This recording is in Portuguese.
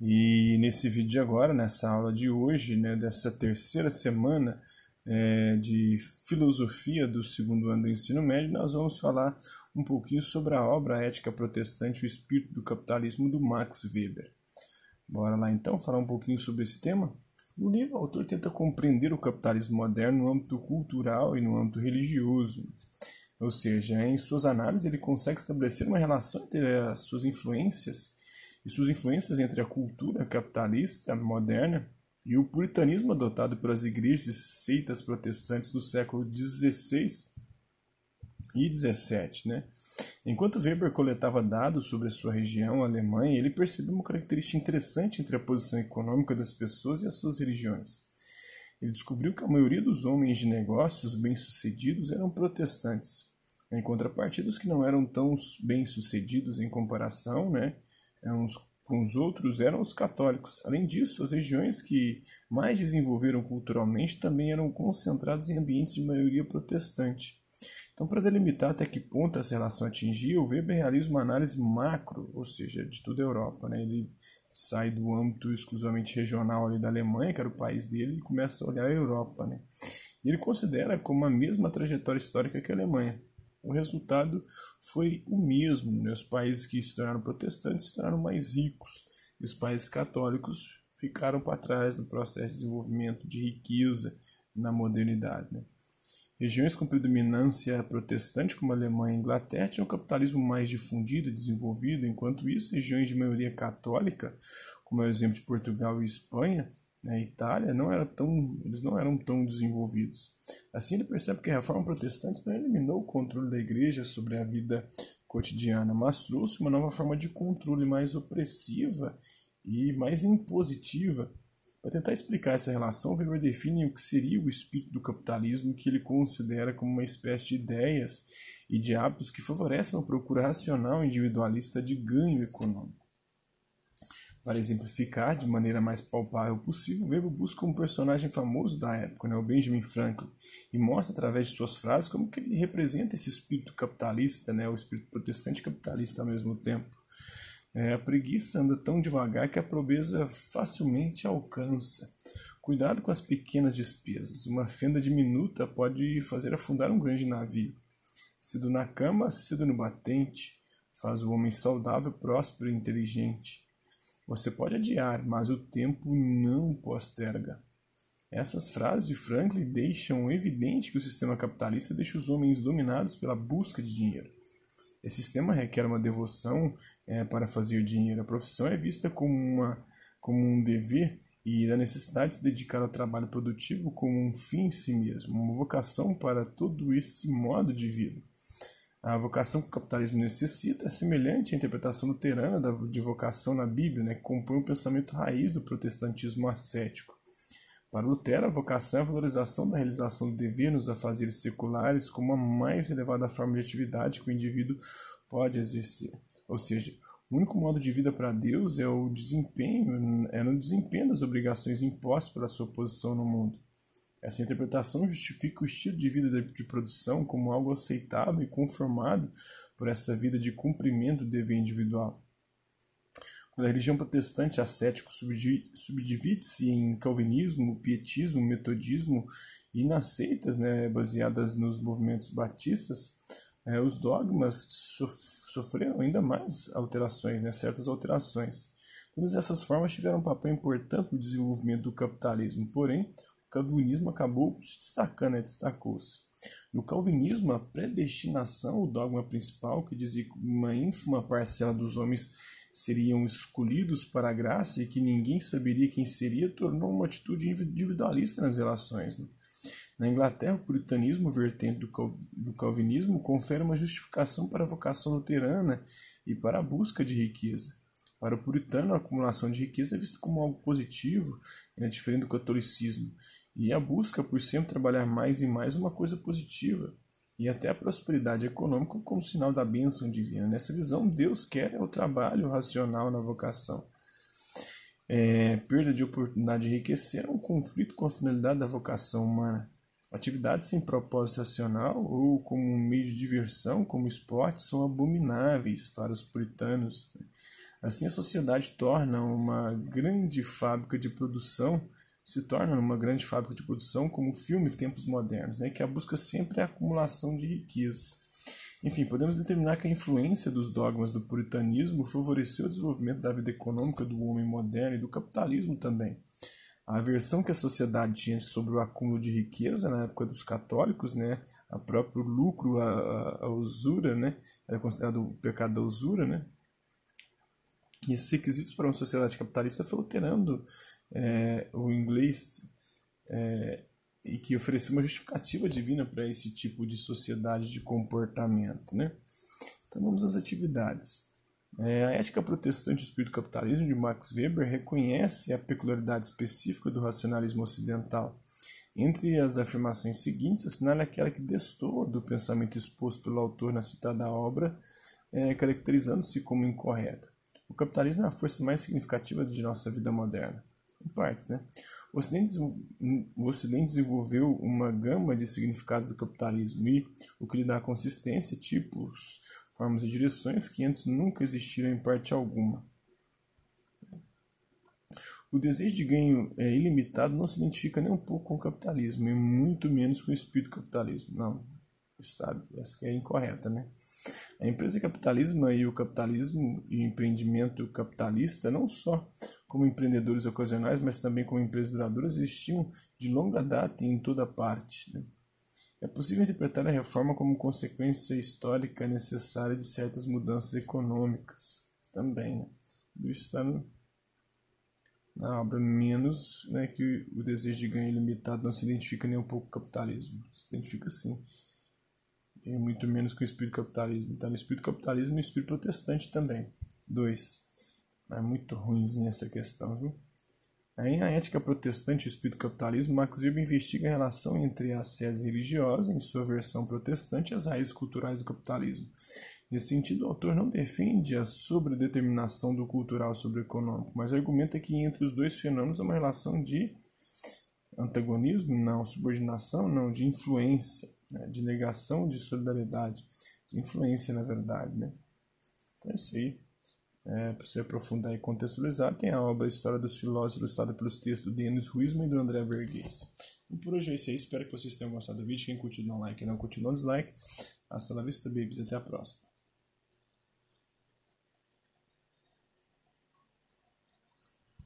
E nesse vídeo de agora, nessa aula de hoje, né, dessa terceira semana é, de filosofia do segundo ano do ensino médio, nós vamos falar um pouquinho sobre a obra Ética Protestante, o Espírito do Capitalismo, do Max Weber. Bora lá então falar um pouquinho sobre esse tema? No livro, o autor tenta compreender o capitalismo moderno no âmbito cultural e no âmbito religioso. Ou seja, em suas análises ele consegue estabelecer uma relação entre as suas influências e suas influências entre a cultura capitalista moderna e o puritanismo adotado pelas igrejas e seitas protestantes do século XVI e XVII. Né? Enquanto Weber coletava dados sobre a sua região, a Alemanha, ele percebeu uma característica interessante entre a posição econômica das pessoas e as suas religiões. Ele descobriu que a maioria dos homens de negócios bem-sucedidos eram protestantes, em contrapartida, os que não eram tão bem-sucedidos em comparação, né, uns com os outros eram os católicos. Além disso, as regiões que mais desenvolveram culturalmente também eram concentradas em ambientes de maioria protestante. Então, para delimitar até que ponto essa relação atingia, o Weber realiza uma análise macro, ou seja, de toda a Europa. Né? Ele sai do âmbito exclusivamente regional ali da Alemanha, que era o país dele, e começa a olhar a Europa. Né? Ele considera como a mesma trajetória histórica que a Alemanha o resultado foi o mesmo. Né? Os países que se tornaram protestantes se tornaram mais ricos, e os países católicos ficaram para trás no processo de desenvolvimento de riqueza na modernidade. Né? Regiões com predominância protestante, como a Alemanha e a Inglaterra, tinham um capitalismo mais difundido e desenvolvido, enquanto isso, regiões de maioria católica, como é o exemplo de Portugal e Espanha, né, Itália não era tão, eles não eram tão desenvolvidos. Assim ele percebe que a reforma protestante não eliminou o controle da igreja sobre a vida cotidiana, mas trouxe uma nova forma de controle mais opressiva e mais impositiva. Para tentar explicar essa relação, Weber define o que seria o espírito do capitalismo, que ele considera como uma espécie de ideias e de hábitos que favorecem uma procura racional individualista de ganho econômico. Para exemplificar de maneira mais palpável possível, Weber busca um personagem famoso da época, né, o Benjamin Franklin, e mostra através de suas frases como que ele representa esse espírito capitalista, né, o espírito protestante capitalista ao mesmo tempo. É, a preguiça anda tão devagar que a pobreza facilmente alcança. Cuidado com as pequenas despesas. Uma fenda diminuta pode fazer afundar um grande navio. Cedo na cama, cedo no batente, faz o homem saudável, próspero e inteligente. Você pode adiar, mas o tempo não posterga. Essas frases de Franklin deixam evidente que o sistema capitalista deixa os homens dominados pela busca de dinheiro. Esse sistema requer uma devoção é, para fazer dinheiro. A profissão é vista como, uma, como um dever e a necessidade de se dedicar ao trabalho produtivo como um fim em si mesmo, uma vocação para todo esse modo de vida. A vocação que o capitalismo necessita é semelhante à interpretação luterana de vocação na Bíblia, né, que compõe o pensamento raiz do protestantismo ascético. Para Lutero, a vocação é a valorização da realização do dever nos afazeres seculares como a mais elevada forma de atividade que o indivíduo pode exercer. Ou seja, o único modo de vida para Deus é o desempenho, é no desempenho das obrigações impostas pela sua posição no mundo. Essa interpretação justifica o estilo de vida de produção como algo aceitável e conformado por essa vida de cumprimento do dever individual. Quando a religião protestante ascético subdivide-se em calvinismo, pietismo, metodismo e nas seitas né, baseadas nos movimentos batistas, é, os dogmas sofreram ainda mais alterações, né, certas alterações. Todas essas formas tiveram um papel importante no desenvolvimento do capitalismo, porém, calvinismo acabou se destacando, né? destacou-se. No calvinismo, a predestinação, o dogma principal, que dizia que uma ínfima parcela dos homens seriam escolhidos para a graça e que ninguém saberia quem seria, tornou uma atitude individualista nas relações. Né? Na Inglaterra, o puritanismo, vertente do calvinismo, confere uma justificação para a vocação luterana e para a busca de riqueza. Para o puritano, a acumulação de riqueza é vista como algo positivo, né, diferente do catolicismo, e a busca por sempre trabalhar mais e mais uma coisa positiva, e até a prosperidade econômica como sinal da bênção divina. Nessa visão, Deus quer o trabalho racional na vocação. É, perda de oportunidade de enriquecer é um conflito com a finalidade da vocação humana. Atividades sem propósito racional ou como um meio de diversão, como esporte, são abomináveis para os puritanos. Né? Assim, a sociedade torna uma grande fábrica de produção, se torna uma grande fábrica de produção como o filme Tempos Modernos, né, que a busca sempre é a acumulação de riquezas. Enfim, podemos determinar que a influência dos dogmas do puritanismo favoreceu o desenvolvimento da vida econômica do homem moderno e do capitalismo também. A aversão que a sociedade tinha sobre o acúmulo de riqueza na época dos católicos, né, a próprio lucro, a, a, a usura, né, era considerado o pecado da usura, né, e esses requisitos para uma sociedade capitalista foi alterando é, o inglês é, e que oferecia uma justificativa divina para esse tipo de sociedade de comportamento. Né? Então vamos às atividades. É, a ética protestante e o espírito capitalismo de Max Weber reconhece a peculiaridade específica do racionalismo ocidental. Entre as afirmações seguintes, assinala aquela que destoa do pensamento exposto pelo autor na citada obra, é, caracterizando-se como incorreta. O capitalismo é a força mais significativa de nossa vida moderna. Em partes, né? O Ocidente, o Ocidente desenvolveu uma gama de significados do capitalismo e o que lhe dá consistência, tipos, formas e direções que antes nunca existiram em parte alguma. O desejo de ganho é, ilimitado não se identifica nem um pouco com o capitalismo, e muito menos com o espírito capitalismo. Não, Estado. Essa que é incorreta, né? A empresa capitalismo e o capitalismo e o empreendimento capitalista, não só como empreendedores ocasionais, mas também como empresas duradouras, existiam de longa data e em toda parte. Né? É possível interpretar a reforma como consequência histórica necessária de certas mudanças econômicas também. Né? Isso está na obra, menos né, que o desejo de ganho ilimitado não se identifica nem um pouco com o capitalismo. Se identifica sim e muito menos com o espírito capitalismo. Então, o espírito capitalismo e o espírito protestante também. Dois. É muito ruimzinha essa questão, viu? Aí, a ética protestante e o espírito capitalismo, Max Weber investiga a relação entre a sese religiosa, em sua versão protestante, e as raízes culturais do capitalismo. Nesse sentido, o autor não defende a sobredeterminação do cultural sobre o econômico, mas argumenta que entre os dois fenômenos há uma relação de antagonismo, não, subordinação, não, de influência né, de negação de solidariedade, de influência, na verdade. Né? Então é isso aí. É, para você aprofundar e contextualizar, tem a obra História dos Filósofos, ilustrada pelos textos do Denis Huisman e do André Verghese. E por hoje é isso aí. Espero que vocês tenham gostado do vídeo. Quem curtiu, dá um like. Quem não curtiu, dá um dislike. Hasta la vista, babies. Até a próxima.